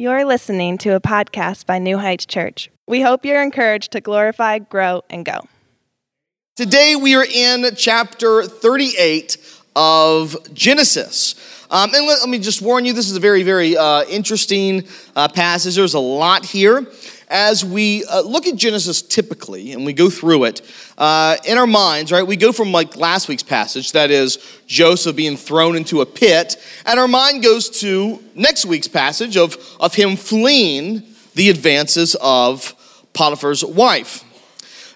You're listening to a podcast by New Heights Church. We hope you're encouraged to glorify, grow, and go. Today we are in chapter 38 of Genesis. Um, and let, let, me just warn you, this is a very, very uh, interesting uh, passage. There's a lot here. As we uh, look at Genesis typically and we go through it, uh, in our minds, right, we go from like last week's passage, that is Joseph being thrown into a pit, and our mind goes to next week's passage of, of him fleeing the advances of Potiphar's wife.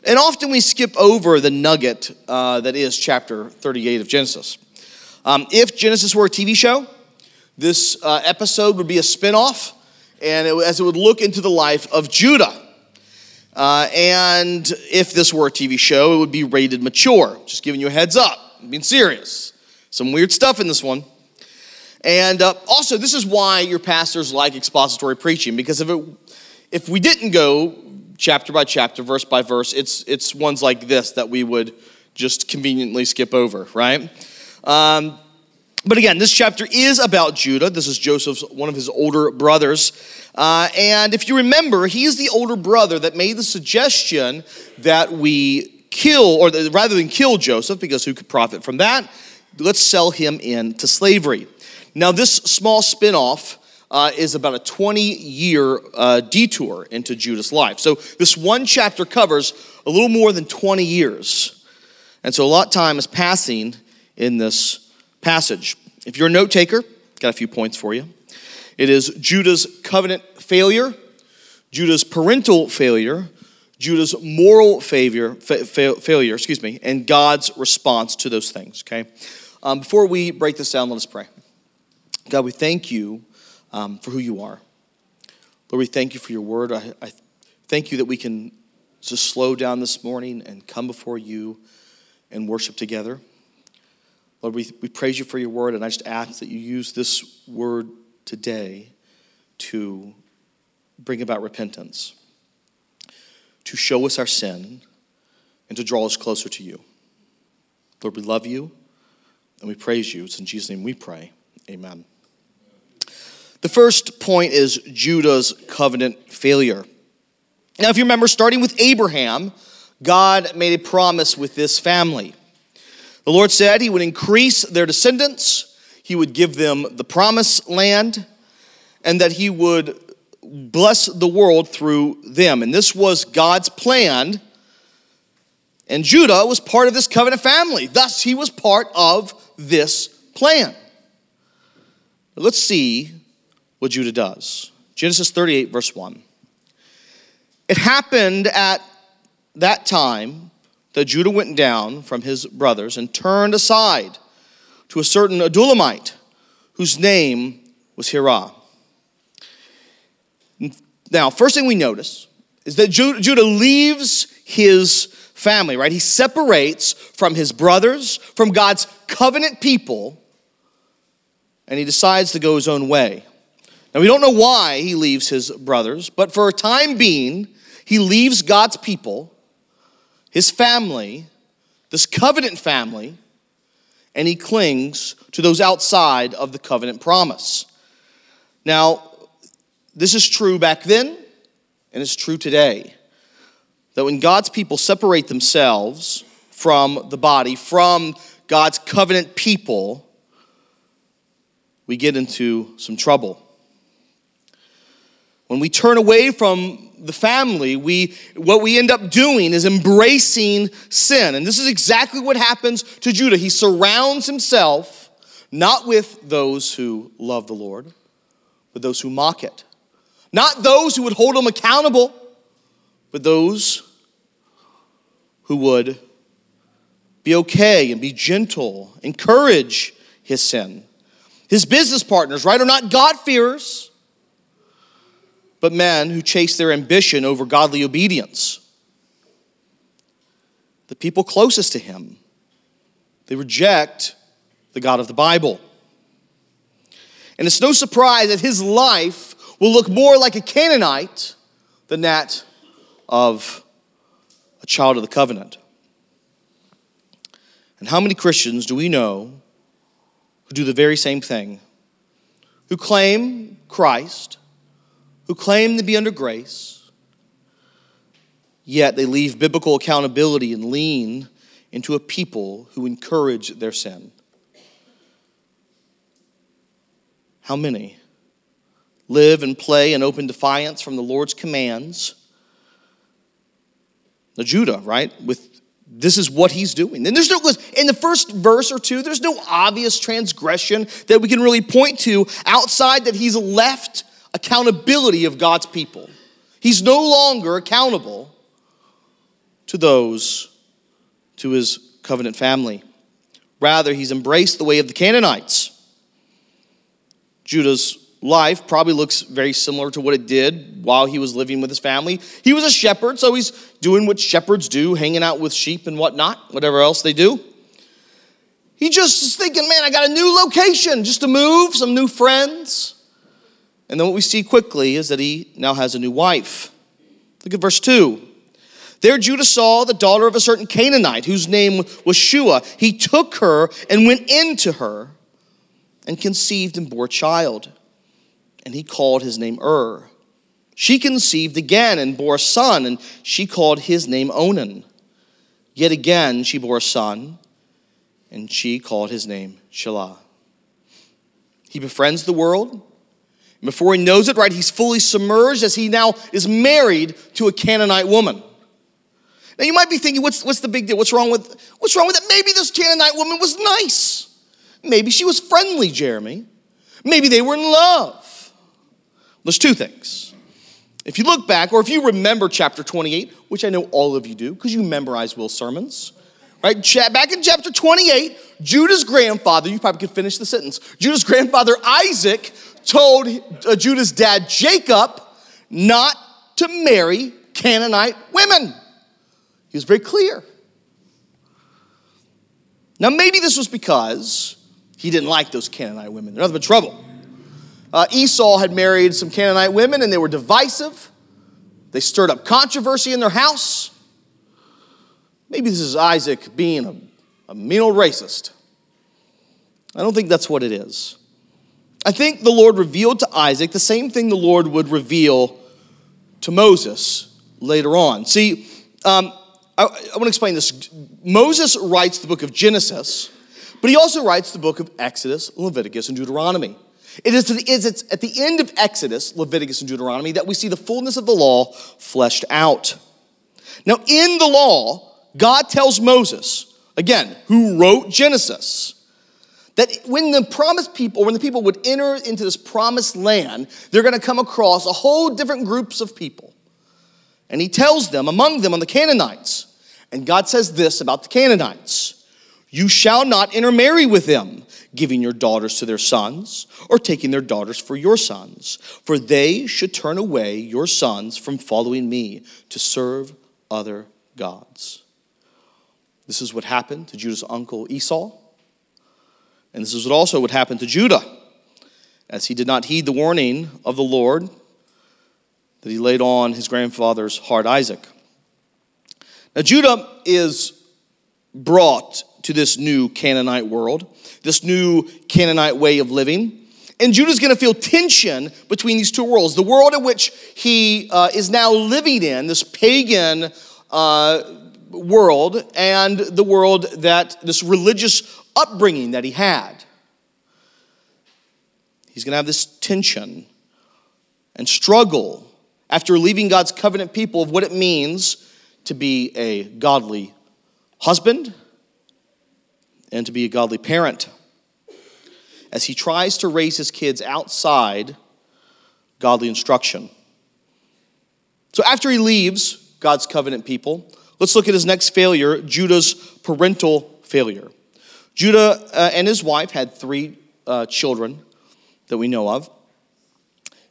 And often we skip over the nugget uh, that is chapter 38 of Genesis. Um, if Genesis were a TV show, this uh, episode would be a spinoff, and it, as it would look into the life of Judah. Uh, and if this were a TV show, it would be rated mature. Just giving you a heads up, I'm being serious. Some weird stuff in this one. And uh, also, this is why your pastors like expository preaching, because if, it, if we didn't go chapter by chapter, verse by verse, it's, it's ones like this that we would just conveniently skip over, right? Um, but again, this chapter is about Judah. This is Joseph's one of his older brothers. Uh, and if you remember, he's the older brother that made the suggestion that we kill, or rather than kill Joseph, because who could profit from that? Let's sell him into slavery. Now, this small spinoff uh, is about a 20 year uh, detour into Judah's life. So, this one chapter covers a little more than 20 years. And so, a lot of time is passing in this passage. If you're a note taker, got a few points for you. It is Judah's covenant failure, Judah's parental failure, Judah's moral failure, fa- fa- failure, excuse me, and God's response to those things. Okay. Um, before we break this down, let us pray. God, we thank you um, for who you are. Lord, we thank you for your word. I, I thank you that we can just slow down this morning and come before you and worship together. Lord, we, we praise you for your word, and I just ask that you use this word today to bring about repentance, to show us our sin, and to draw us closer to you. Lord, we love you and we praise you. It's in Jesus' name we pray. Amen. The first point is Judah's covenant failure. Now, if you remember, starting with Abraham, God made a promise with this family. The Lord said he would increase their descendants, he would give them the promised land, and that he would bless the world through them. And this was God's plan. And Judah was part of this covenant family. Thus, he was part of this plan. Let's see what Judah does. Genesis 38, verse 1. It happened at that time that Judah went down from his brothers and turned aside to a certain Adullamite whose name was Hirah. Now, first thing we notice is that Judah leaves his family, right? He separates from his brothers, from God's covenant people, and he decides to go his own way. Now, we don't know why he leaves his brothers, but for a time being, he leaves God's people his family, this covenant family, and he clings to those outside of the covenant promise. Now, this is true back then, and it's true today. That when God's people separate themselves from the body, from God's covenant people, we get into some trouble. When we turn away from the family, we, what we end up doing is embracing sin. And this is exactly what happens to Judah. He surrounds himself not with those who love the Lord, but those who mock it. Not those who would hold him accountable, but those who would be okay and be gentle, encourage his sin. His business partners, right, are not God-fearers but men who chase their ambition over godly obedience. The people closest to him, they reject the God of the Bible. And it's no surprise that his life will look more like a Canaanite than that of a child of the covenant. And how many Christians do we know who do the very same thing? Who claim Christ, who claim to be under grace, yet they leave biblical accountability and lean into a people who encourage their sin. How many live and play in open defiance from the Lord's commands? The Judah, right? With this is what he's doing. And there's no in the first verse or two, there's no obvious transgression that we can really point to outside that he's left accountability of God's people. He's no longer accountable to those, to his covenant family. Rather, he's embraced the way of the Canaanites. Judah's life probably looks very similar to what it did while he was living with his family. He was a shepherd, so he's doing what shepherds do, hanging out with sheep and whatnot, whatever else they do. He just is thinking, man, I got a new location just to move, some new friends. And then what we see quickly is that he now has a new wife. Look at verse 2. There Judah saw the daughter of a certain Canaanite whose name was Shua. He took her and went into her and conceived and bore a child and he called his name Ur. She conceived again and bore a son, and she called his name Onan. Yet again she bore a son, and she called his name Shelah. He befriends the world. Before he knows it, right, he's fully submerged as he now is married to a Canaanite woman. Now you might be thinking, what's, what's the big deal? What's wrong with what's wrong with it? Maybe this Canaanite woman was nice. Maybe she was friendly, Jeremy. Maybe they were in love. There's two things. If you look back, or if you remember chapter 28, which I know all of you do because you memorize Will's sermons, right? Back in chapter 28, Judah's grandfather, you probably could finish the sentence. Judah's grandfather Isaac told uh, Judah's dad Jacob not to marry Canaanite women. He was very clear. Now, maybe this was because he didn't like those Canaanite women. They're nothing but trouble. Uh, Esau had married some Canaanite women and they were divisive. They stirred up controversy in their house. Maybe this is Isaac being a, a mean old racist. I don't think that's what it is. I think the Lord revealed to Isaac the same thing the Lord would reveal to Moses later on. See, um, I, I want to explain this. Moses writes the book of Genesis, but he also writes the book of Exodus, Leviticus, and Deuteronomy. It is, the, is at the end of Exodus, Leviticus, and Deuteronomy that we see the fullness of the law fleshed out. Now, in the law, God tells Moses, again, who wrote Genesis, that when the promised people, when the people would enter into this promised land, they're going to come across a whole different groups of people. And he tells them, among them, on the Canaanites. And God says this about the Canaanites You shall not intermarry with them giving your daughters to their sons, or taking their daughters for your sons. For they should turn away your sons from following me to serve other gods. This is what happened to Judah's uncle Esau. And this is what also what happened to Judah, as he did not heed the warning of the Lord that he laid on his grandfather's heart, Isaac. Now, Judah is brought to this new Canaanite world, this new Canaanite way of living. And Judah's going to feel tension between these two worlds the world in which he uh, is now living in, this pagan uh, world, and the world that, this religious upbringing that he had. He's going to have this tension and struggle after leaving God's covenant people of what it means to be a godly husband and to be a godly parent as he tries to raise his kids outside godly instruction. So after he leaves God's covenant people, let's look at his next failure Judah's parental failure. Judah uh, and his wife had three uh, children that we know of.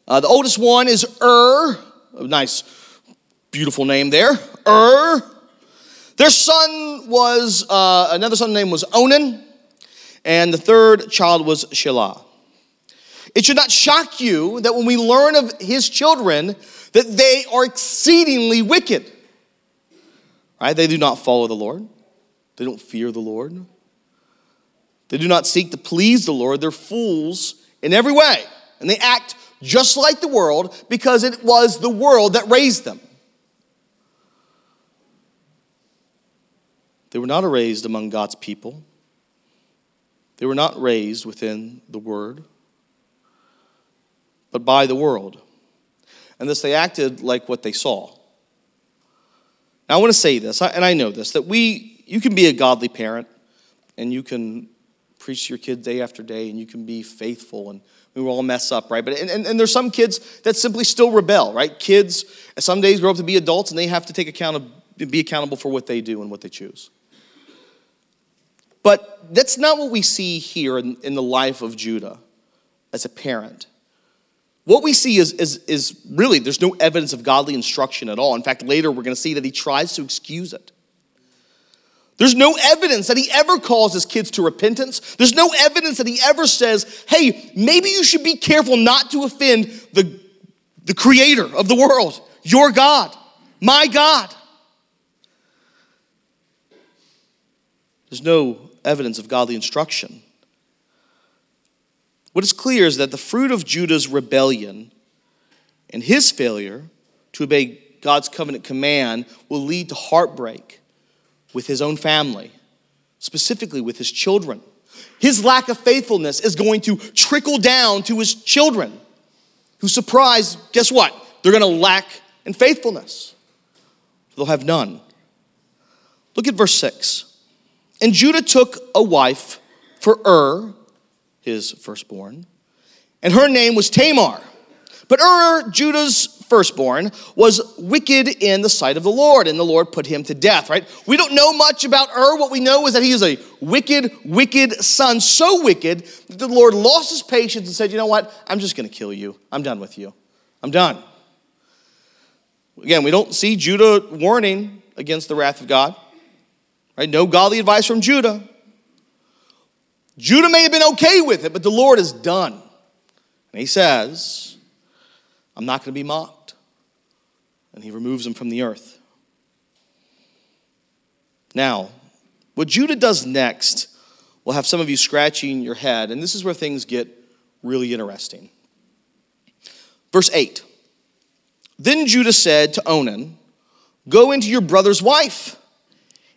Uh, the oldest one is Ur, a nice, beautiful name there. Ur. Their son was, uh, another son name was Onan, and the third child was Shelah. It should not shock you that when we learn of his children, that they are exceedingly wicked. Right? They do not follow the Lord. They don't fear the Lord. They do not seek to please the Lord. They're fools in every way, and they act just like the world because it was the world that raised them. They were not raised among God's people. They were not raised within the Word, but by the world. And thus they acted like what they saw. Now, I want to say this, and I know this, that we, you can be a godly parent and you can preach to your kids day after day and you can be faithful and we will all mess up, right? But and, and, and, there's some kids that simply still rebel, right? Kids some days grow up to be adults and they have to take account of, be accountable for what they do and what they choose. But that's not what we see here in, in the life of Judah as a parent. What we see is, is, is really, there's no evidence of godly instruction at all. In fact, later we're going to see that he tries to excuse it. There's no evidence that he ever calls his kids to repentance. There's no evidence that he ever says, hey, maybe you should be careful not to offend the, the creator of the world, your God, my God. There's no evidence of godly instruction. What is clear is that the fruit of Judah's rebellion and his failure to obey God's covenant command will lead to heartbreak with his own family, specifically with his children. His lack of faithfulness is going to trickle down to his children, who surprise, guess what? They're going to lack in faithfulness. They'll have none. Look at verse 6. And Judah took a wife for Ur, his firstborn, and her name was Tamar. But Ur, Judah's firstborn, was wicked in the sight of the Lord, and the Lord put him to death, right? We don't know much about Ur. What we know is that he is a wicked, wicked son, so wicked that the Lord lost his patience and said, You know what? I'm just going to kill you. I'm done with you. I'm done. Again, we don't see Judah warning against the wrath of God. Right? No godly advice from Judah. Judah may have been okay with it, but the Lord is done. And he says, I'm not going to be mocked. And he removes him from the earth. Now, what Judah does next will have some of you scratching your head, and this is where things get really interesting. Verse 8 Then Judah said to Onan, Go into your brother's wife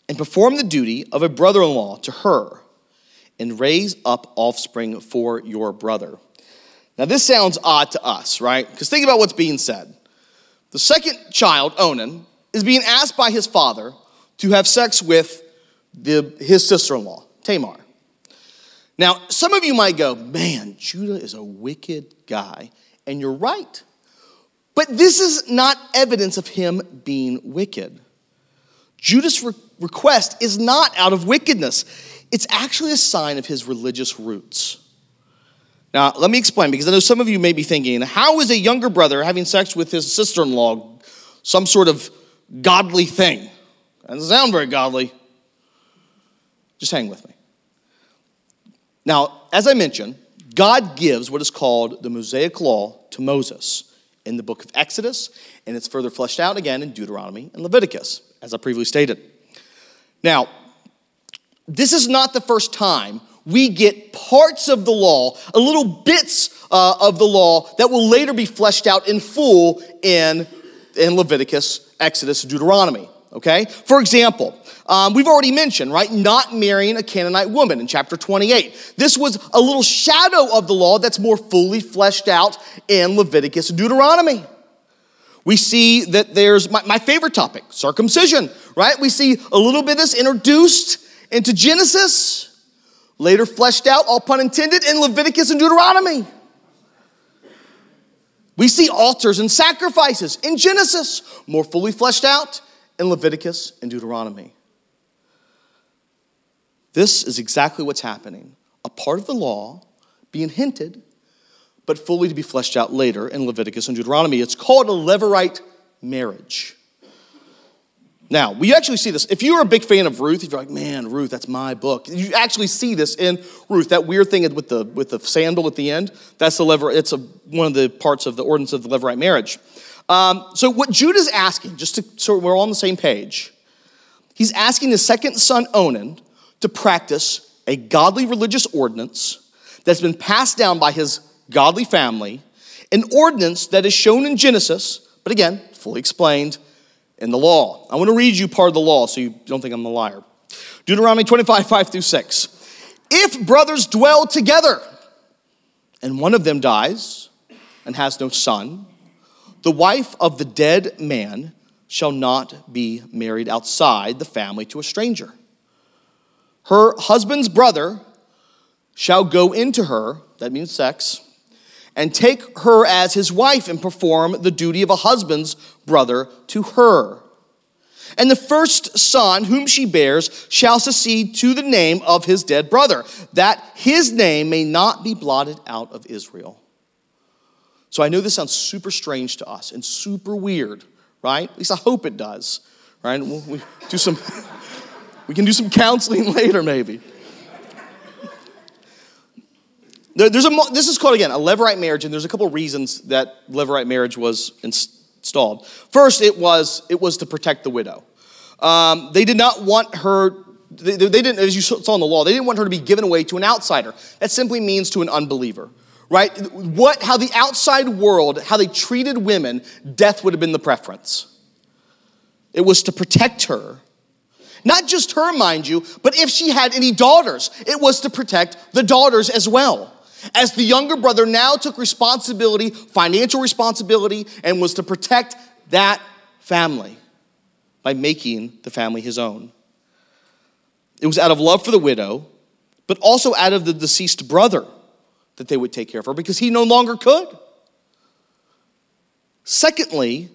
and perform the duty of a brother in law to her, and raise up offspring for your brother. Now, this sounds odd to us, right? Because think about what's being said. The second child, Onan, is being asked by his father to have sex with the, his sister in law, Tamar. Now, some of you might go, man, Judah is a wicked guy. And you're right. But this is not evidence of him being wicked. Judah's re- request is not out of wickedness, it's actually a sign of his religious roots. Now, let me explain because I know some of you may be thinking, how is a younger brother having sex with his sister in law some sort of godly thing? Doesn't sound very godly. Just hang with me. Now, as I mentioned, God gives what is called the Mosaic Law to Moses in the book of Exodus, and it's further fleshed out again in Deuteronomy and Leviticus as I previously stated. Now, this is not the first time we get parts of the law, a little bits uh, of the law that will later be fleshed out in full in, in Leviticus, Exodus, Deuteronomy. Okay? For example, um, we've already mentioned, right, not marrying a Canaanite woman in chapter 28. This was a little shadow of the law that's more fully fleshed out in Leviticus and Deuteronomy. We see that there's my, my favorite topic, circumcision, right? We see a little bit of this introduced into Genesis, later fleshed out, all pun intended, in Leviticus and Deuteronomy. We see altars and sacrifices in Genesis, more fully fleshed out in Leviticus and Deuteronomy. This is exactly what's happening. A part of the law being hinted but fully to be fleshed out later in Leviticus and Deuteronomy. It's called a Levirate marriage. Now, we actually see this. If you're a big fan of Ruth, if you're like, man, Ruth, that's my book, you actually see this in Ruth. That weird thing with the, with the sandal at the end, that's the lever, it's a, one of the parts of the ordinance of the Levirate marriage. Um, so, what Judah's asking, just to, so we're all on the same page, he's asking his second son, Onan, to practice a godly religious ordinance that's been passed down by his godly family, an ordinance that is shown in Genesis, but again, fully explained in the law. I want to read you part of the law so you don't think I'm a liar. Deuteronomy 25, 5 through 6. If brothers dwell together and one of them dies and has no son, the wife of the dead man shall not be married outside the family to a stranger. Her husband's brother shall go into her, that means sex, and take her as his wife and perform the duty of a husband's brother to her. And the first son whom she bears shall succeed to the name of his dead brother, that his name may not be blotted out of Israel. So I know this sounds super strange to us and super weird, right? At least I hope it does, right? We'll, we do some, we can do some counseling later, maybe. There, there's a, this is called, again, a Levirate marriage, and there's a couple reasons that Levirate marriage was First, it was, it was to protect the widow. Um, they did not want her, they, they didn't, as you saw in the law, they didn't want her to be given away to an outsider. That simply means to an unbeliever right? What, how the outside world, how they treated women, death would have been the preference. It was to protect her. Not just her, mind you, but if she had any daughters, it was to protect the daughters as well. As the younger brother now took responsibility, financial responsibility, and was to protect that family by making the family his own. It was out of love for the widow, but also out of the deceased brother that they would take care of her because he no longer could. Secondly,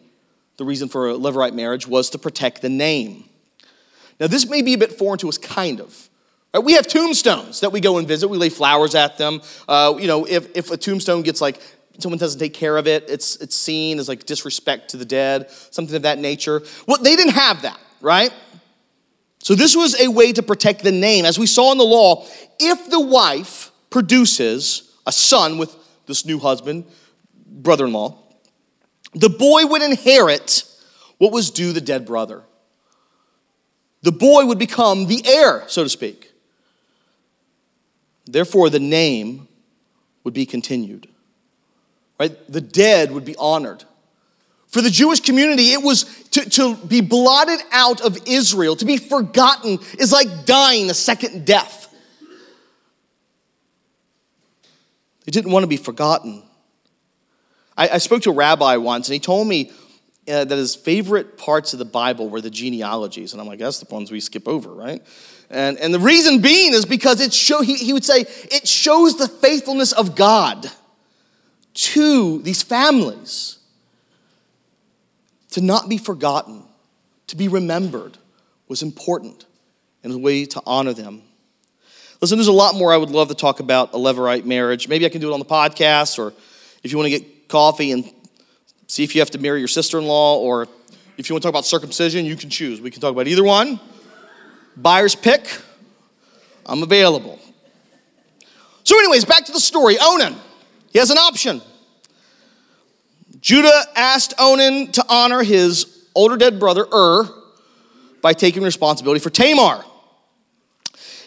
the reason for a Levirate marriage was to protect the name. Now, this may be a bit foreign to us, kind of. Right? We have tombstones that we go and visit. We lay flowers at them. Uh, you know, if, if a tombstone gets like, someone doesn't take care of it, it's, it's seen as like disrespect to the dead, something of that nature. Well, they didn't have that, right? So this was a way to protect the name. As we saw in the law, if the wife produces a son with this new husband, brother in law, the boy would inherit what was due the dead brother. The boy would become the heir, so to speak. Therefore, the name would be continued. Right? The dead would be honored. For the Jewish community, it was to, to be blotted out of Israel, to be forgotten, is like dying a second death. They didn't want to be forgotten. I, I spoke to a rabbi once, and he told me uh, that his favorite parts of the Bible were the genealogies. And I'm like, that's the ones we skip over, right? And, and the reason being is because it show, he, he would say, it shows the faithfulness of God to these families to not be forgotten, to be remembered was important and a way to honor them. Listen, there's a lot more I would love to talk about a Levirate marriage. Maybe I can do it on the podcast, or if you want to get coffee and see if you have to marry your sister in law, or if you want to talk about circumcision, you can choose. We can talk about either one. Buyer's pick, I'm available. So, anyways, back to the story. Onan, he has an option. Judah asked Onan to honor his older dead brother, Ur, by taking responsibility for Tamar.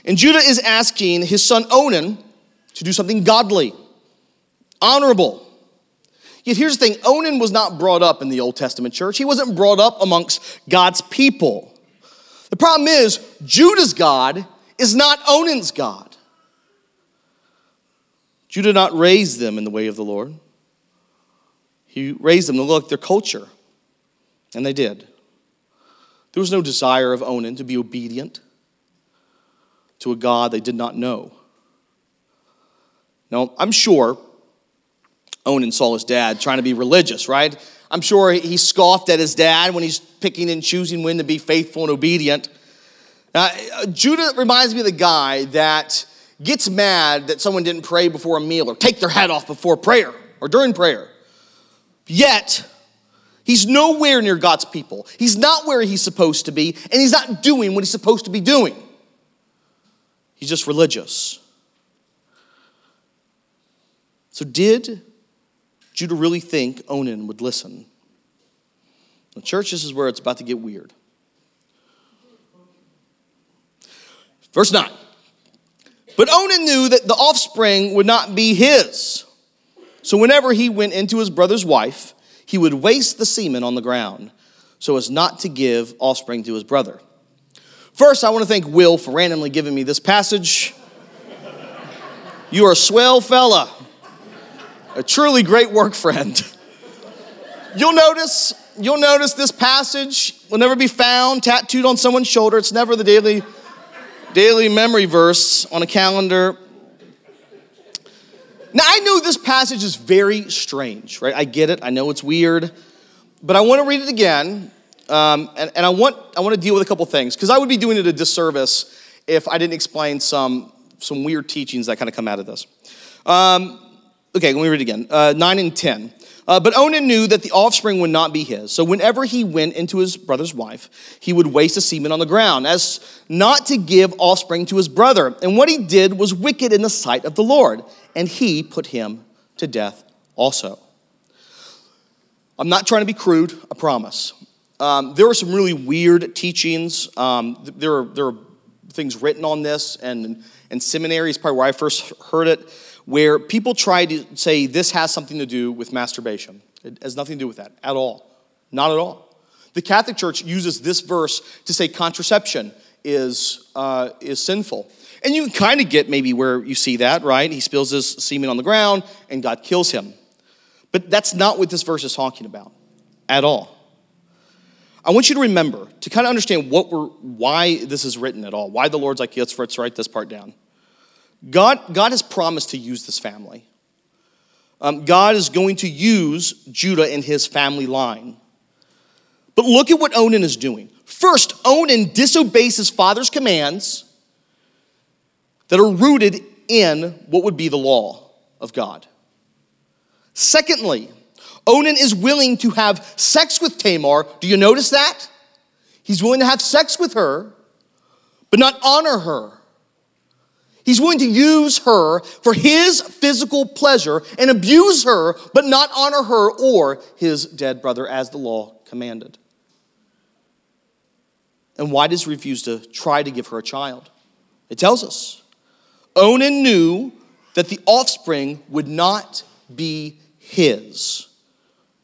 And Judah is asking his son Onan to do something godly, honorable. Yet here's the thing Onan was not brought up in the Old Testament church, he wasn't brought up amongst God's people. The problem is, Judah's God is not Onan's God. Judah did not raise them in the way of the Lord. He raised them to look their culture, and they did. There was no desire of Onan to be obedient to a God they did not know. Now, I'm sure Onan saw his dad trying to be religious, right? I'm sure he scoffed at his dad when he's picking and choosing when to be faithful and obedient. Uh, Judah reminds me of the guy that gets mad that someone didn't pray before a meal or take their hat off before prayer or during prayer. Yet, he's nowhere near God's people. He's not where he's supposed to be, and he's not doing what he's supposed to be doing. He's just religious. So, did Judah really think Onan would listen? The church, this is where it's about to get weird. Verse 9. But Onan knew that the offspring would not be his. So whenever he went into his brother's wife, he would waste the semen on the ground so as not to give offspring to his brother. First, I want to thank Will for randomly giving me this passage. You are a swell fella, a truly great work friend. You'll notice, you'll notice this passage will never be found tattooed on someone's shoulder. It's never the daily, daily memory verse on a calendar. Now, I know this passage is very strange, right? I get it. I know it's weird. But I want to read it again. Um, and, and I, want, I want to deal with a couple things because I would be doing it a disservice if I didn't explain some, some weird teachings that kind of come out of this. Um, okay, let me read it again. Uh, 9 and 10. Uh, but Onan knew that the offspring would not be his. So whenever he went into his brother's wife, he would waste the semen on the ground, as not to give offspring to his brother. And what he did was wicked in the sight of the Lord and he put him to death also. I'm not trying to be crude, I promise. Um, there are some really weird teachings. Um, there, are, there are things written on this, and, and seminaries, probably where I first heard it, where people try to say this has something to do with masturbation. It has nothing to do with that at all. Not at all. The Catholic Church uses this verse to say contraception is, uh, is sinful. And you can kind of get maybe where you see that, right? He spills his semen on the ground and God kills him. But that's not what this verse is talking about at all. I want you to remember to kind of understand what we're, why this is written at all, why the Lord's like, let's write this part down. God, God has promised to use this family. Um, God is going to use Judah in his family line. But look at what Onan is doing. First, Onan disobeys his father's commands that are rooted in what would be the law of God. Secondly, Onan is willing to have sex with Tamar. Do you notice that? He's willing to have sex with her, but not honor her. He's willing to use her for his physical pleasure and abuse her, but not honor her or his dead brother as the law commanded. And why does he refuse to try to give her a child? It tells us. Onan knew that the offspring would not be his.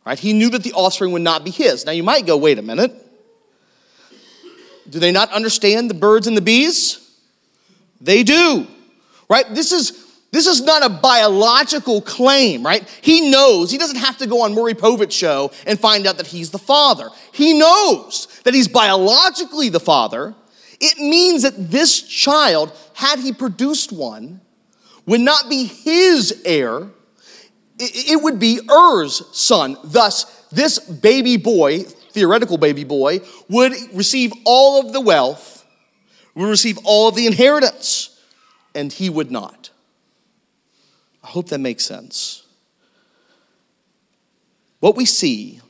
Right? He knew that the offspring would not be his. Now you might go, wait a minute. Do they not understand the birds and the bees? They do. Right? This is this is not a biological claim, right? He knows. He doesn't have to go on Maury Povich show and find out that he's the father. He knows that he's biologically the father, it means that this child, had he produced one, would not be his heir, it would be Er's son. Thus, this baby boy, theoretical baby boy, would receive all of the wealth, would receive all of the inheritance, and he would not. I hope that makes sense. What we see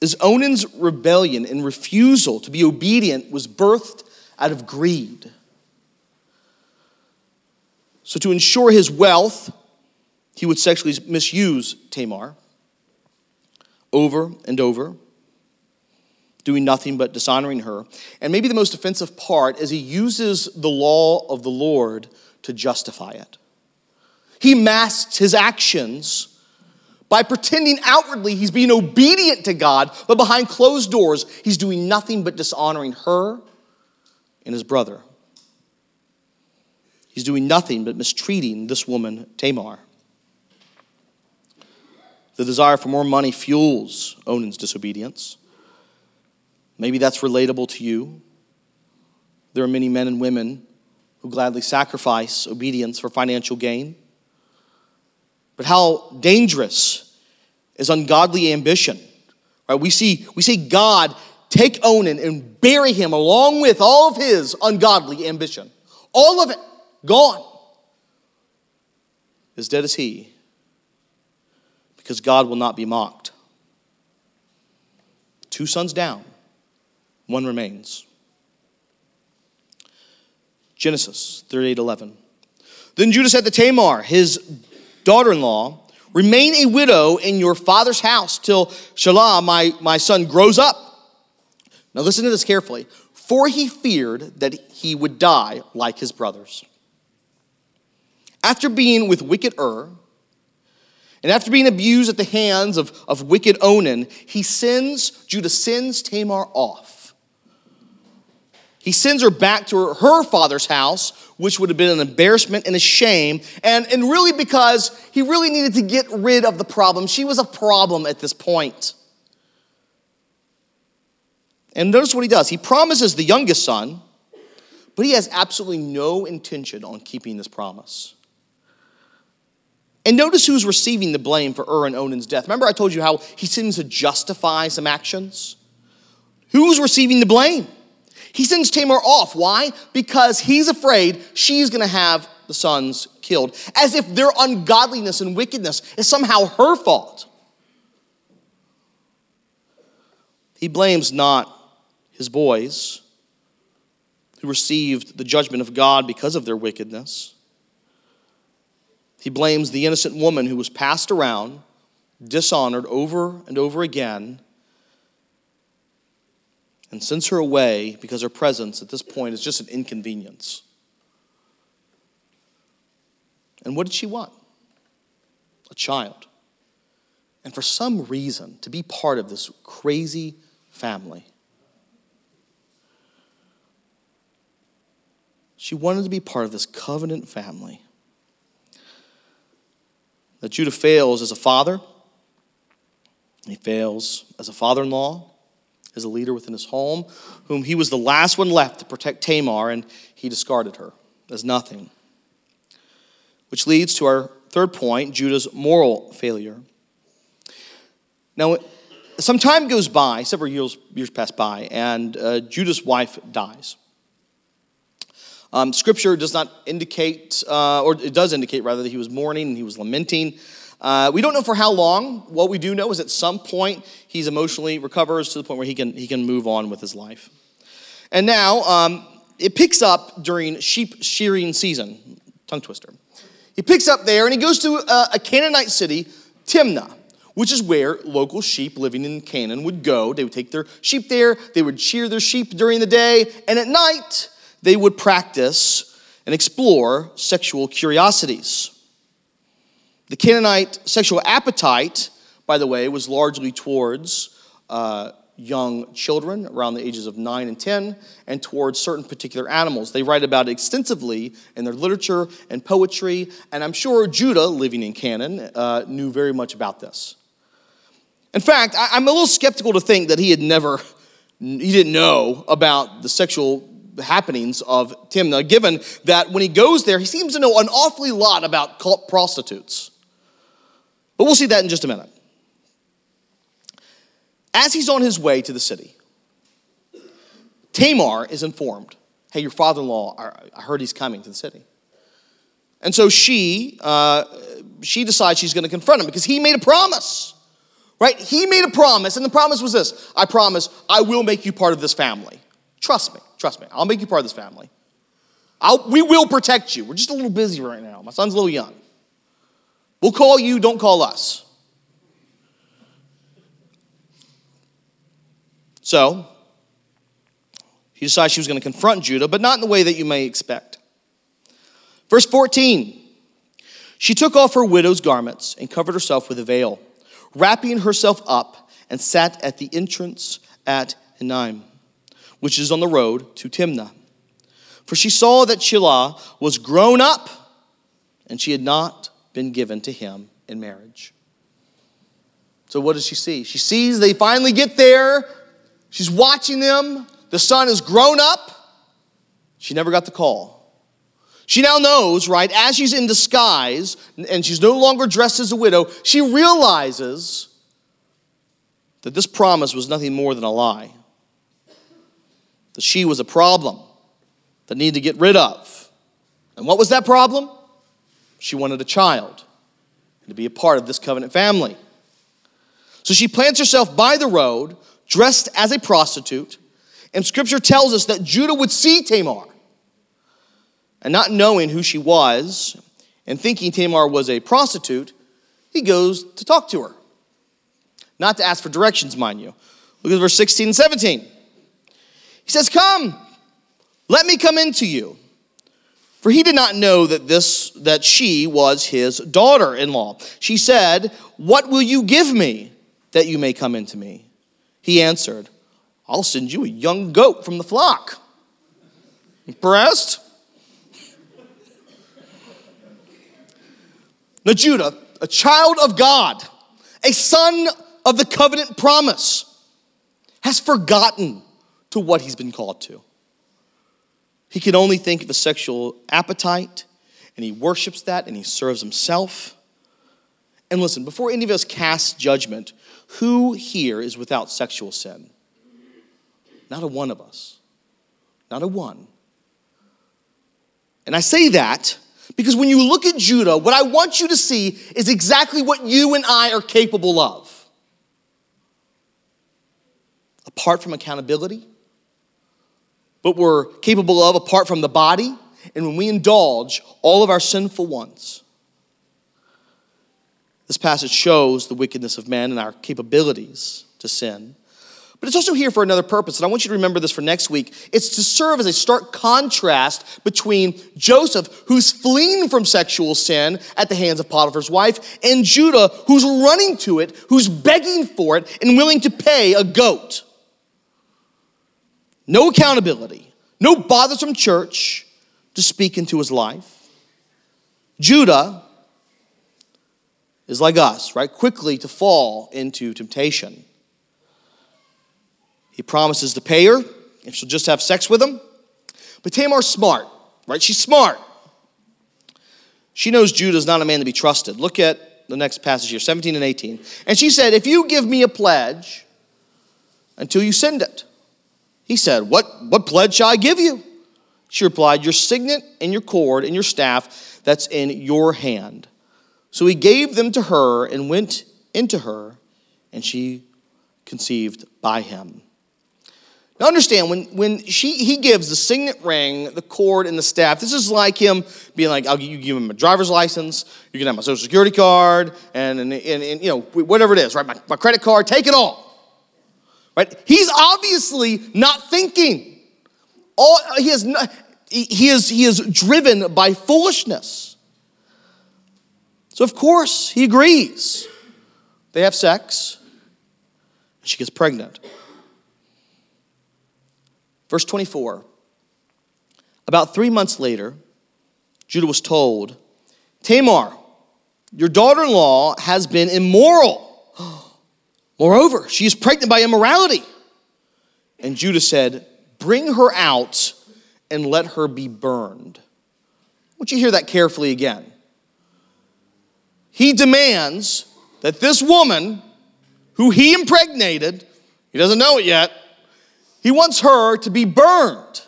is Onan's rebellion and refusal to be obedient was birthed out of greed. So, to ensure his wealth, he would sexually misuse Tamar over and over, doing nothing but dishonoring her. And maybe the most offensive part is he uses the law of the Lord to justify it. He masks his actions by pretending outwardly he's being obedient to God, but behind closed doors, he's doing nothing but dishonoring her and his brother. He's doing nothing but mistreating this woman, Tamar. The desire for more money fuels Onan's disobedience. Maybe that's relatable to you. There are many men and women who gladly sacrifice obedience for financial gain. But how dangerous is ungodly ambition? Right? We see, we see God take Onan and bury him along with all of his ungodly ambition. All of it gone. As dead as he, because God will not be mocked. Two sons down, one remains. Genesis 38 11. Then Judah said to Tamar, his daughter in law, Remain a widow in your father's house till Shelah, my, my son, grows up. Now listen to this carefully. For he feared that he would die like his brothers. After being with wicked Ur, And after being abused at the hands of, of wicked Onan, he sends, Judah sends Tamar off. He sends her back to her, her father's house, which would have been an embarrassment and a shame, and, and really because he really needed to get rid of the problem. She was a problem at this point. And notice what he does. He promises the youngest son, but he has absolutely no intention on keeping this promise. And notice who's receiving the blame for Ur and Onan's death. Remember, I told you how he seems to justify some actions? Who's receiving the blame? He sends Tamar off. Why? Because he's afraid she's going to have the sons killed, as if their ungodliness and wickedness is somehow her fault. He blames not his boys who received the judgment of God because of their wickedness. He blames the innocent woman who was passed around, dishonored over and over again, and sends her away because her presence at this point is just an inconvenience. And what did she want? A child. And for some reason, to be part of this crazy family. She wanted to be part of this covenant family. That Judah fails as a father, he fails as a father in law, as a leader within his home, whom he was the last one left to protect Tamar, and he discarded her as nothing. Which leads to our third point Judah's moral failure. Now, some time goes by, several years, years pass by, and uh, Judah's wife dies. Um, scripture does not indicate, uh, or it does indicate rather, that he was mourning and he was lamenting. Uh, we don't know for how long. What we do know is at some point he's emotionally recovers to the point where he can, he can move on with his life. And now um, it picks up during sheep shearing season, tongue twister. He picks up there and he goes to a, a Canaanite city, Timnah which is where local sheep living in Canaan would go. They would take their sheep there, they would shear their sheep during the day, and at night they would practice and explore sexual curiosities. The Canaanite sexual appetite, by the way, was largely towards uh, young children around the ages of 9 and 10 and towards certain particular animals. They write about it extensively in their literature and poetry, and I'm sure Judah, living in Canaan, uh, knew very much about this. In fact, I, I'm a little skeptical to think that he had never, he didn't know about the sexual happenings of Timnah, given that when he goes there, he seems to know an awfully lot about prostitutes. But we'll see that in just a minute. As he's on his way to the city, Tamar is informed hey, your father in law, I heard he's coming to the city. And so she, uh, she decides she's going to confront him because he made a promise, right? He made a promise, and the promise was this I promise I will make you part of this family. Trust me. Trust me, I'll make you part of this family. I'll, we will protect you. We're just a little busy right now. My son's a little young. We'll call you, don't call us. So, he decided she was going to confront Judah, but not in the way that you may expect. Verse 14 She took off her widow's garments and covered herself with a veil, wrapping herself up, and sat at the entrance at Enaim which is on the road to Timnah. For she saw that Shelah was grown up, and she had not been given to him in marriage. So, what does she see? She sees they finally get there. She's watching them. The son is grown up. She never got the call. She now knows, right, as she's in disguise and she's no longer dressed as a widow, she realizes that this promise was nothing more than a lie that she was a problem that needed to get rid of. And what was that problem? She wanted a child and to be a part of this covenant family. So she plants herself by the road, dressed as a prostitute, and scripture tells us that Judah would see Tamar. And not knowing who she was and thinking Tamar was a prostitute, he goes to talk to her. Not to ask for directions, mind you. Look at verse 16 and 17. He says, Come, let me come into you. For he did not know that this that she was his daughter-in-law. She said, "What will you give me that you may come into me?" He answered, "I'll send you a young goat from the flock." Impressed? Now Judah, a child of God, a son of the covenant promise, has forgotten to what he's been called to. He can only think of a sexual appetite, and he worships that and he serves himself. And listen, before any of us cast judgment, who here is without sexual sin? Not a one of us. Not a one. And I say that because when you look at Judah, what I want you to see is exactly what you and I are capable of. Apart from accountability, but we're capable of apart from the body and when we indulge all of our sinful ones. This passage shows the wickedness of man and our capabilities to sin. But it's also here for another purpose, and I want you to remember this for next week. It's to serve as a stark contrast between Joseph, who's fleeing from sexual sin at the hands of Potiphar's wife, and Judah, who's running to it, who's begging for it, and willing to pay a goat no accountability, no bothersome church to speak into his life. Judah is like us, right? Quickly to fall into temptation. He promises to pay her if she'll just have sex with him. But Tamar's smart, right? She's smart. She knows Judah's not a man to be trusted. Look at the next passage here, 17 and 18. And she said, If you give me a pledge until you send it, he said, What, what pledge shall I give you? She replied, Your signet and your cord and your staff that's in your hand. So he gave them to her and went into her, and she conceived by him. Now understand, when, when she, he gives the signet ring, the cord, and the staff, this is like him being like, I'll you give him a driver's license, you can have my social security card, and, and, and, and you know, whatever it is, right? My, my credit card, take it all. Right? He's obviously not thinking. All, he, is not, he, is, he is driven by foolishness. So, of course, he agrees. They have sex, and she gets pregnant. Verse 24 About three months later, Judah was told, Tamar, your daughter in law has been immoral Moreover, she is pregnant by immorality. And Judah said, Bring her out and let her be burned. Want you hear that carefully again. He demands that this woman, who he impregnated, he doesn't know it yet, he wants her to be burned.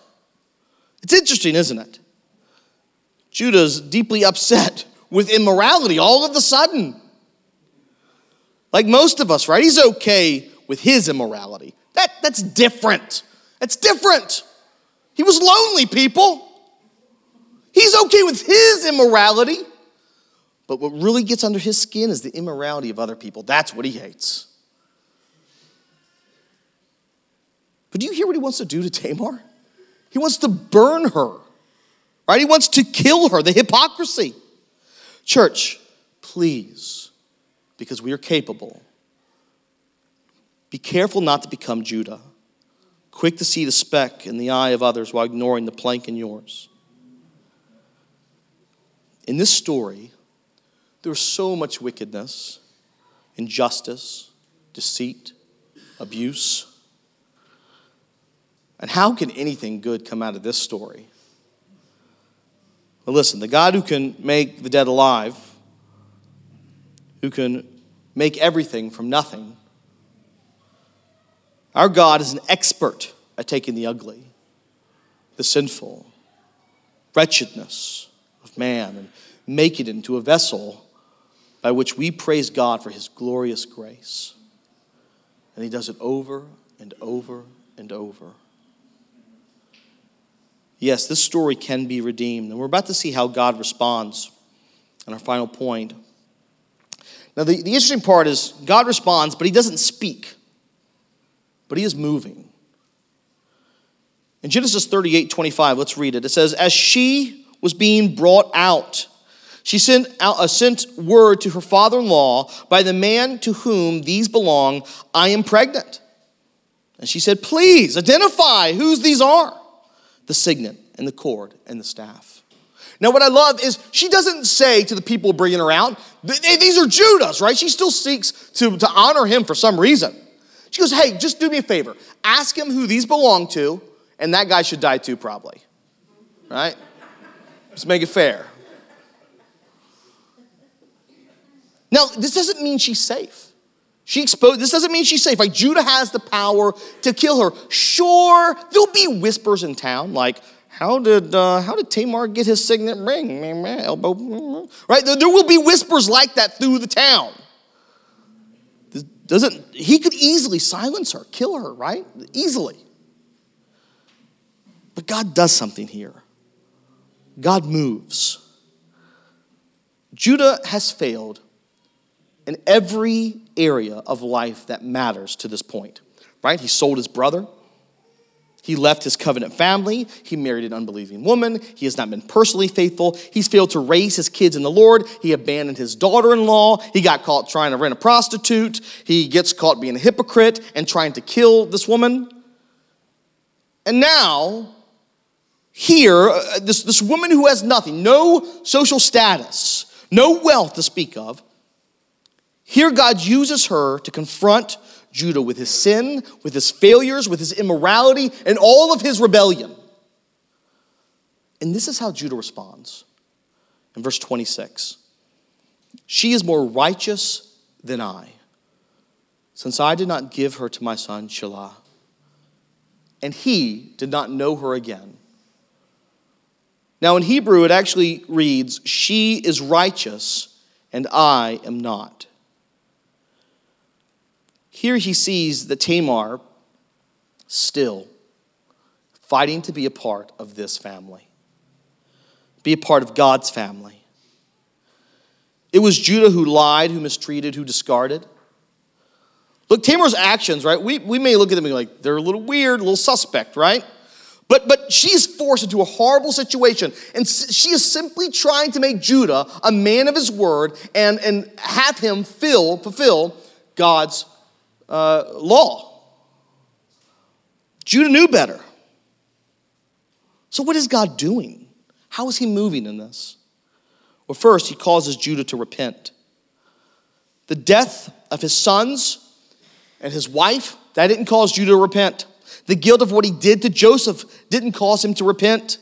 It's interesting, isn't it? Judah's deeply upset with immorality all of a sudden. Like most of us, right? He's okay with his immorality. That, that's different. That's different. He was lonely, people. He's okay with his immorality. But what really gets under his skin is the immorality of other people. That's what he hates. But do you hear what he wants to do to Tamar? He wants to burn her, right? He wants to kill her, the hypocrisy. Church, please because we are capable. Be careful not to become Judah, quick to see the speck in the eye of others while ignoring the plank in yours. In this story, there's so much wickedness, injustice, deceit, abuse. And how can anything good come out of this story? Well, listen, the God who can make the dead alive who can make everything from nothing. Our God is an expert at taking the ugly, the sinful, wretchedness of man and making it into a vessel by which we praise God for his glorious grace. And he does it over and over and over. Yes, this story can be redeemed. And we're about to see how God responds in our final point. Now, the, the interesting part is God responds, but he doesn't speak, but he is moving. In Genesis 38 25, let's read it. It says, As she was being brought out. She sent out a sent word to her father-in-law by the man to whom these belong, I am pregnant. And she said, Please identify whose these are. The signet and the cord and the staff. Now, what I love is she doesn't say to the people bringing her out, these are Judah's, right? She still seeks to, to honor him for some reason. She goes, hey, just do me a favor. Ask him who these belong to, and that guy should die too, probably. Right? Let's make it fair. Now, this doesn't mean she's safe. She exposed, this doesn't mean she's safe. Like, Judah has the power to kill her. Sure, there'll be whispers in town, like, how did, uh, how did Tamar get his signet ring? Elbow. Right? There will be whispers like that through the town. Doesn't, he could easily silence her, kill her, right? Easily. But God does something here. God moves. Judah has failed in every area of life that matters to this point, right? He sold his brother. He left his covenant family. He married an unbelieving woman. He has not been personally faithful. He's failed to raise his kids in the Lord. He abandoned his daughter in law. He got caught trying to rent a prostitute. He gets caught being a hypocrite and trying to kill this woman. And now, here, uh, this, this woman who has nothing, no social status, no wealth to speak of, here God uses her to confront Judah with his sin, with his failures, with his immorality, and all of his rebellion. And this is how Judah responds in verse 26 She is more righteous than I, since I did not give her to my son Shelah, and he did not know her again. Now, in Hebrew, it actually reads, She is righteous, and I am not. Here he sees the Tamar still fighting to be a part of this family, be a part of God's family. It was Judah who lied, who mistreated, who discarded. Look, Tamar's actions, right? We, we may look at them and be like, they're a little weird, a little suspect, right? But, but she's forced into a horrible situation, and she is simply trying to make Judah a man of his word and, and have him fill, fulfill God's uh, law. Judah knew better. So, what is God doing? How is he moving in this? Well, first, he causes Judah to repent. The death of his sons and his wife, that didn't cause Judah to repent. The guilt of what he did to Joseph didn't cause him to repent.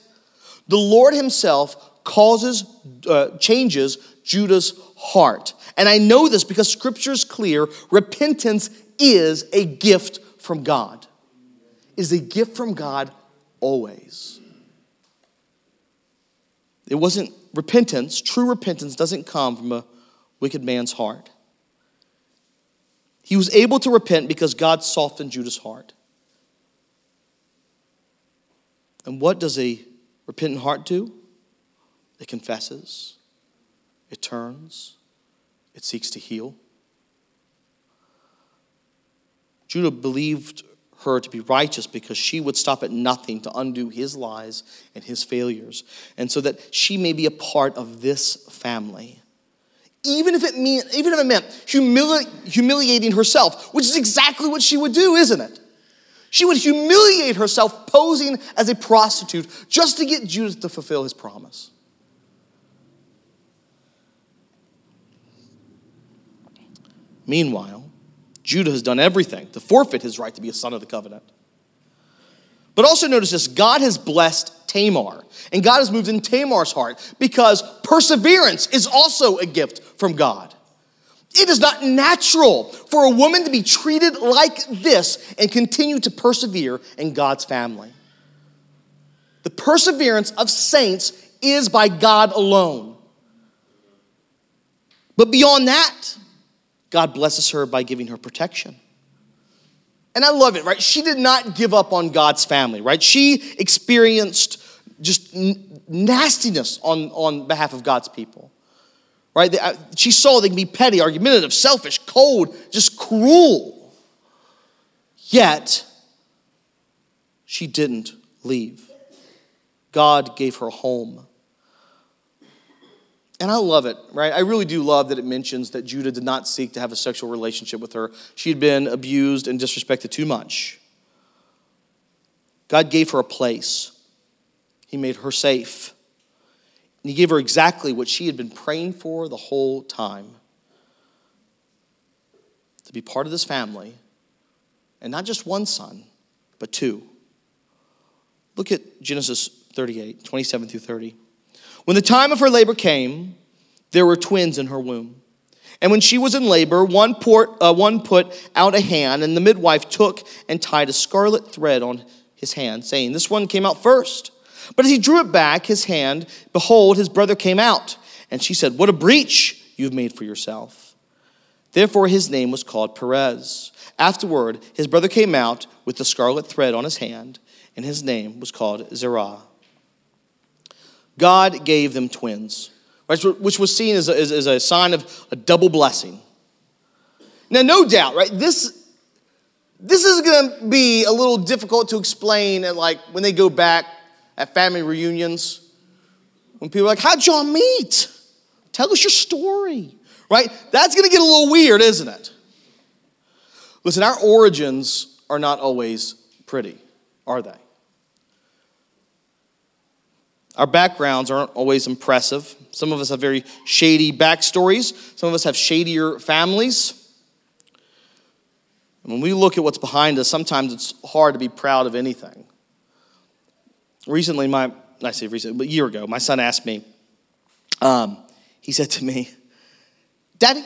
The Lord himself causes, uh, changes Judah's heart. And I know this because scripture is clear repentance is a gift from God. Is a gift from God always. It wasn't repentance, true repentance doesn't come from a wicked man's heart. He was able to repent because God softened Judah's heart. And what does a repentant heart do? It confesses, it turns, it seeks to heal. Judah believed her to be righteous because she would stop at nothing to undo his lies and his failures. And so that she may be a part of this family. Even if it mean, even if it meant humili- humiliating herself, which is exactly what she would do, isn't it? She would humiliate herself posing as a prostitute just to get Judah to fulfill his promise. Meanwhile, Judah has done everything to forfeit his right to be a son of the covenant. But also notice this God has blessed Tamar, and God has moved in Tamar's heart because perseverance is also a gift from God. It is not natural for a woman to be treated like this and continue to persevere in God's family. The perseverance of saints is by God alone. But beyond that, God blesses her by giving her protection. And I love it, right? She did not give up on God's family, right? She experienced just nastiness on, on behalf of God's people, right? Uh, she saw they can be petty, argumentative, selfish, cold, just cruel. Yet, she didn't leave. God gave her home. And I love it, right? I really do love that it mentions that Judah did not seek to have a sexual relationship with her. She had been abused and disrespected too much. God gave her a place, He made her safe. And He gave her exactly what she had been praying for the whole time to be part of this family, and not just one son, but two. Look at Genesis 38, 27 through 30. When the time of her labor came, there were twins in her womb. And when she was in labor, one, port, uh, one put out a hand, and the midwife took and tied a scarlet thread on his hand, saying, This one came out first. But as he drew it back, his hand, behold, his brother came out. And she said, What a breach you've made for yourself. Therefore, his name was called Perez. Afterward, his brother came out with the scarlet thread on his hand, and his name was called Zerah. God gave them twins, right? which was seen as a, as a sign of a double blessing. Now, no doubt, right? This, this is going to be a little difficult to explain at like when they go back at family reunions. When people are like, how'd y'all meet? Tell us your story, right? That's going to get a little weird, isn't it? Listen, our origins are not always pretty, are they? Our backgrounds aren't always impressive. Some of us have very shady backstories, some of us have shadier families. And when we look at what's behind us, sometimes it's hard to be proud of anything. Recently, my, I say recently, but a year ago, my son asked me, um, he said to me, Daddy,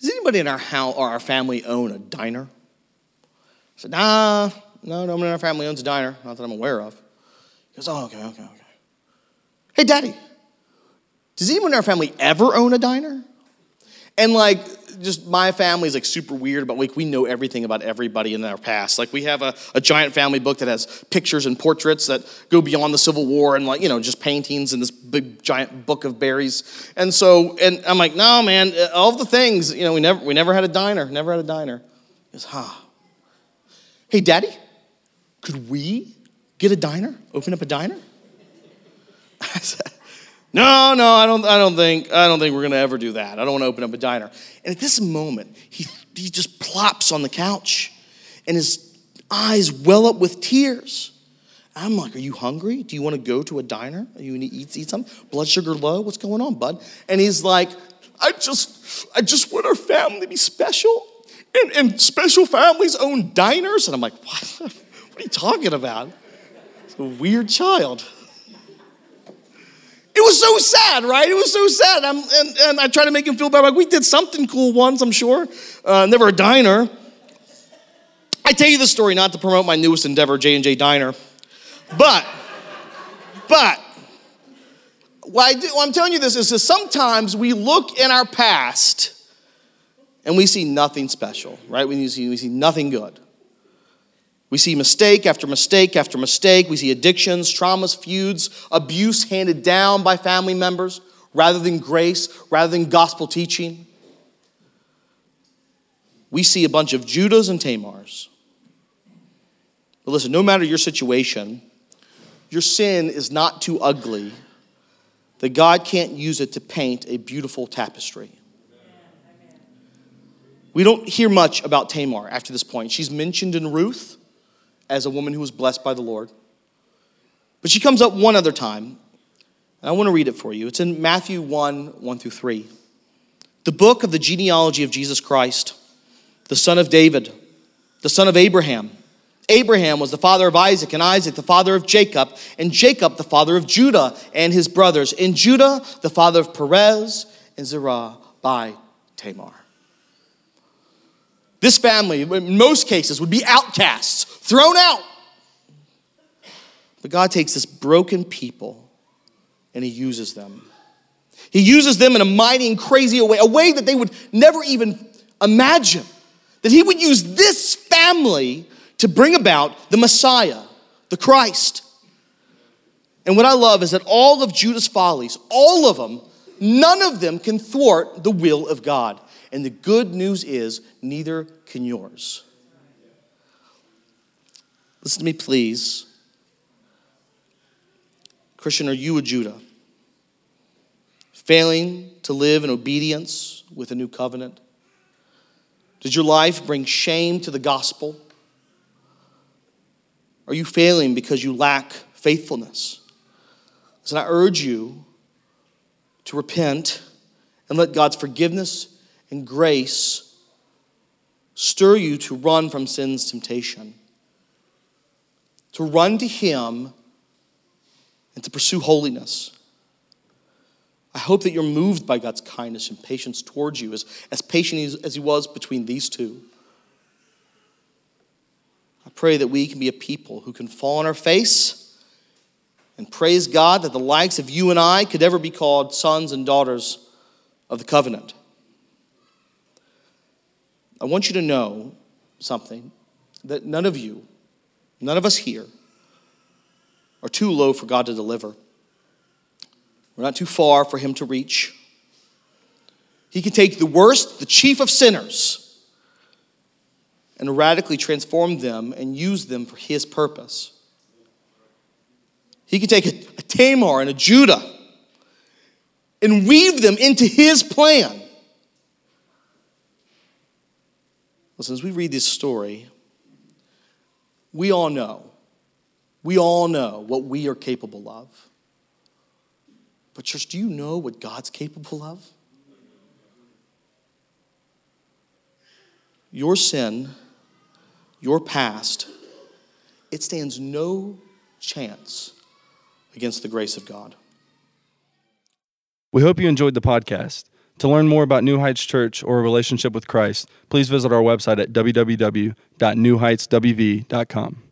does anybody in our house or our family own a diner? I said, Nah, no, no one in our family owns a diner, not that I'm aware of. He goes, Oh, okay, okay, okay. Hey, daddy, does anyone in our family ever own a diner? And like, just my family is like super weird but like we know everything about everybody in our past. Like we have a, a giant family book that has pictures and portraits that go beyond the Civil War and like, you know, just paintings and this big giant book of berries. And so, and I'm like, no, man, uh, all the things, you know, we never we never had a diner, never had a diner. He goes, huh. Hey, daddy, could we get a diner? Open up a diner? No, no, I don't, I don't think, I don't think we're gonna ever do that. I don't want to open up a diner. And at this moment, he, he just plops on the couch and his eyes well up with tears. I'm like, Are you hungry? Do you want to go to a diner? Are you going to eat, eat something? Blood sugar low? What's going on, bud? And he's like, I just, I just want our family to be special. And, and special families own diners. And I'm like, What? What are you talking about? It's a weird child. It was so sad, right? It was so sad. And, and, I tried to make him feel better. Like, we did something cool once, I'm sure. Uh, never a diner. I tell you the story not to promote my newest endeavor, J&J Diner. But, but, what, I I'm telling you this is that sometimes we look in our past and we see nothing special, right? We see, we see nothing good. We see mistake after mistake after mistake. We see addictions, traumas, feuds, abuse handed down by family members rather than grace, rather than gospel teaching. We see a bunch of Judahs and Tamars. But listen, no matter your situation, your sin is not too ugly that God can't use it to paint a beautiful tapestry. We don't hear much about Tamar after this point. She's mentioned in Ruth as a woman who was blessed by the Lord. But she comes up one other time, and I want to read it for you. It's in Matthew 1 1 through 3. The book of the genealogy of Jesus Christ, the son of David, the son of Abraham. Abraham was the father of Isaac, and Isaac the father of Jacob, and Jacob the father of Judah and his brothers, and Judah the father of Perez and Zerah by Tamar. This family, in most cases, would be outcasts, thrown out. But God takes this broken people and He uses them. He uses them in a mighty and crazy way, a way that they would never even imagine. That He would use this family to bring about the Messiah, the Christ. And what I love is that all of Judah's follies, all of them, none of them can thwart the will of God. And the good news is, neither can yours. Listen to me, please. Christian, are you a Judah? failing to live in obedience with a new covenant? Does your life bring shame to the gospel? Are you failing because you lack faithfulness? So I urge you to repent and let God's forgiveness and grace stir you to run from sin's temptation, to run to Him and to pursue holiness. I hope that you're moved by God's kindness and patience towards you, as, as patient as He was between these two. I pray that we can be a people who can fall on our face and praise God that the likes of you and I could ever be called sons and daughters of the covenant. I want you to know something that none of you, none of us here, are too low for God to deliver. We're not too far for Him to reach. He can take the worst, the chief of sinners, and radically transform them and use them for His purpose. He can take a, a Tamar and a Judah and weave them into His plan. Listen, as we read this story, we all know, we all know what we are capable of. But, church, do you know what God's capable of? Your sin, your past, it stands no chance against the grace of God. We hope you enjoyed the podcast. To learn more about New Heights Church or a relationship with Christ, please visit our website at www.newheightswv.com.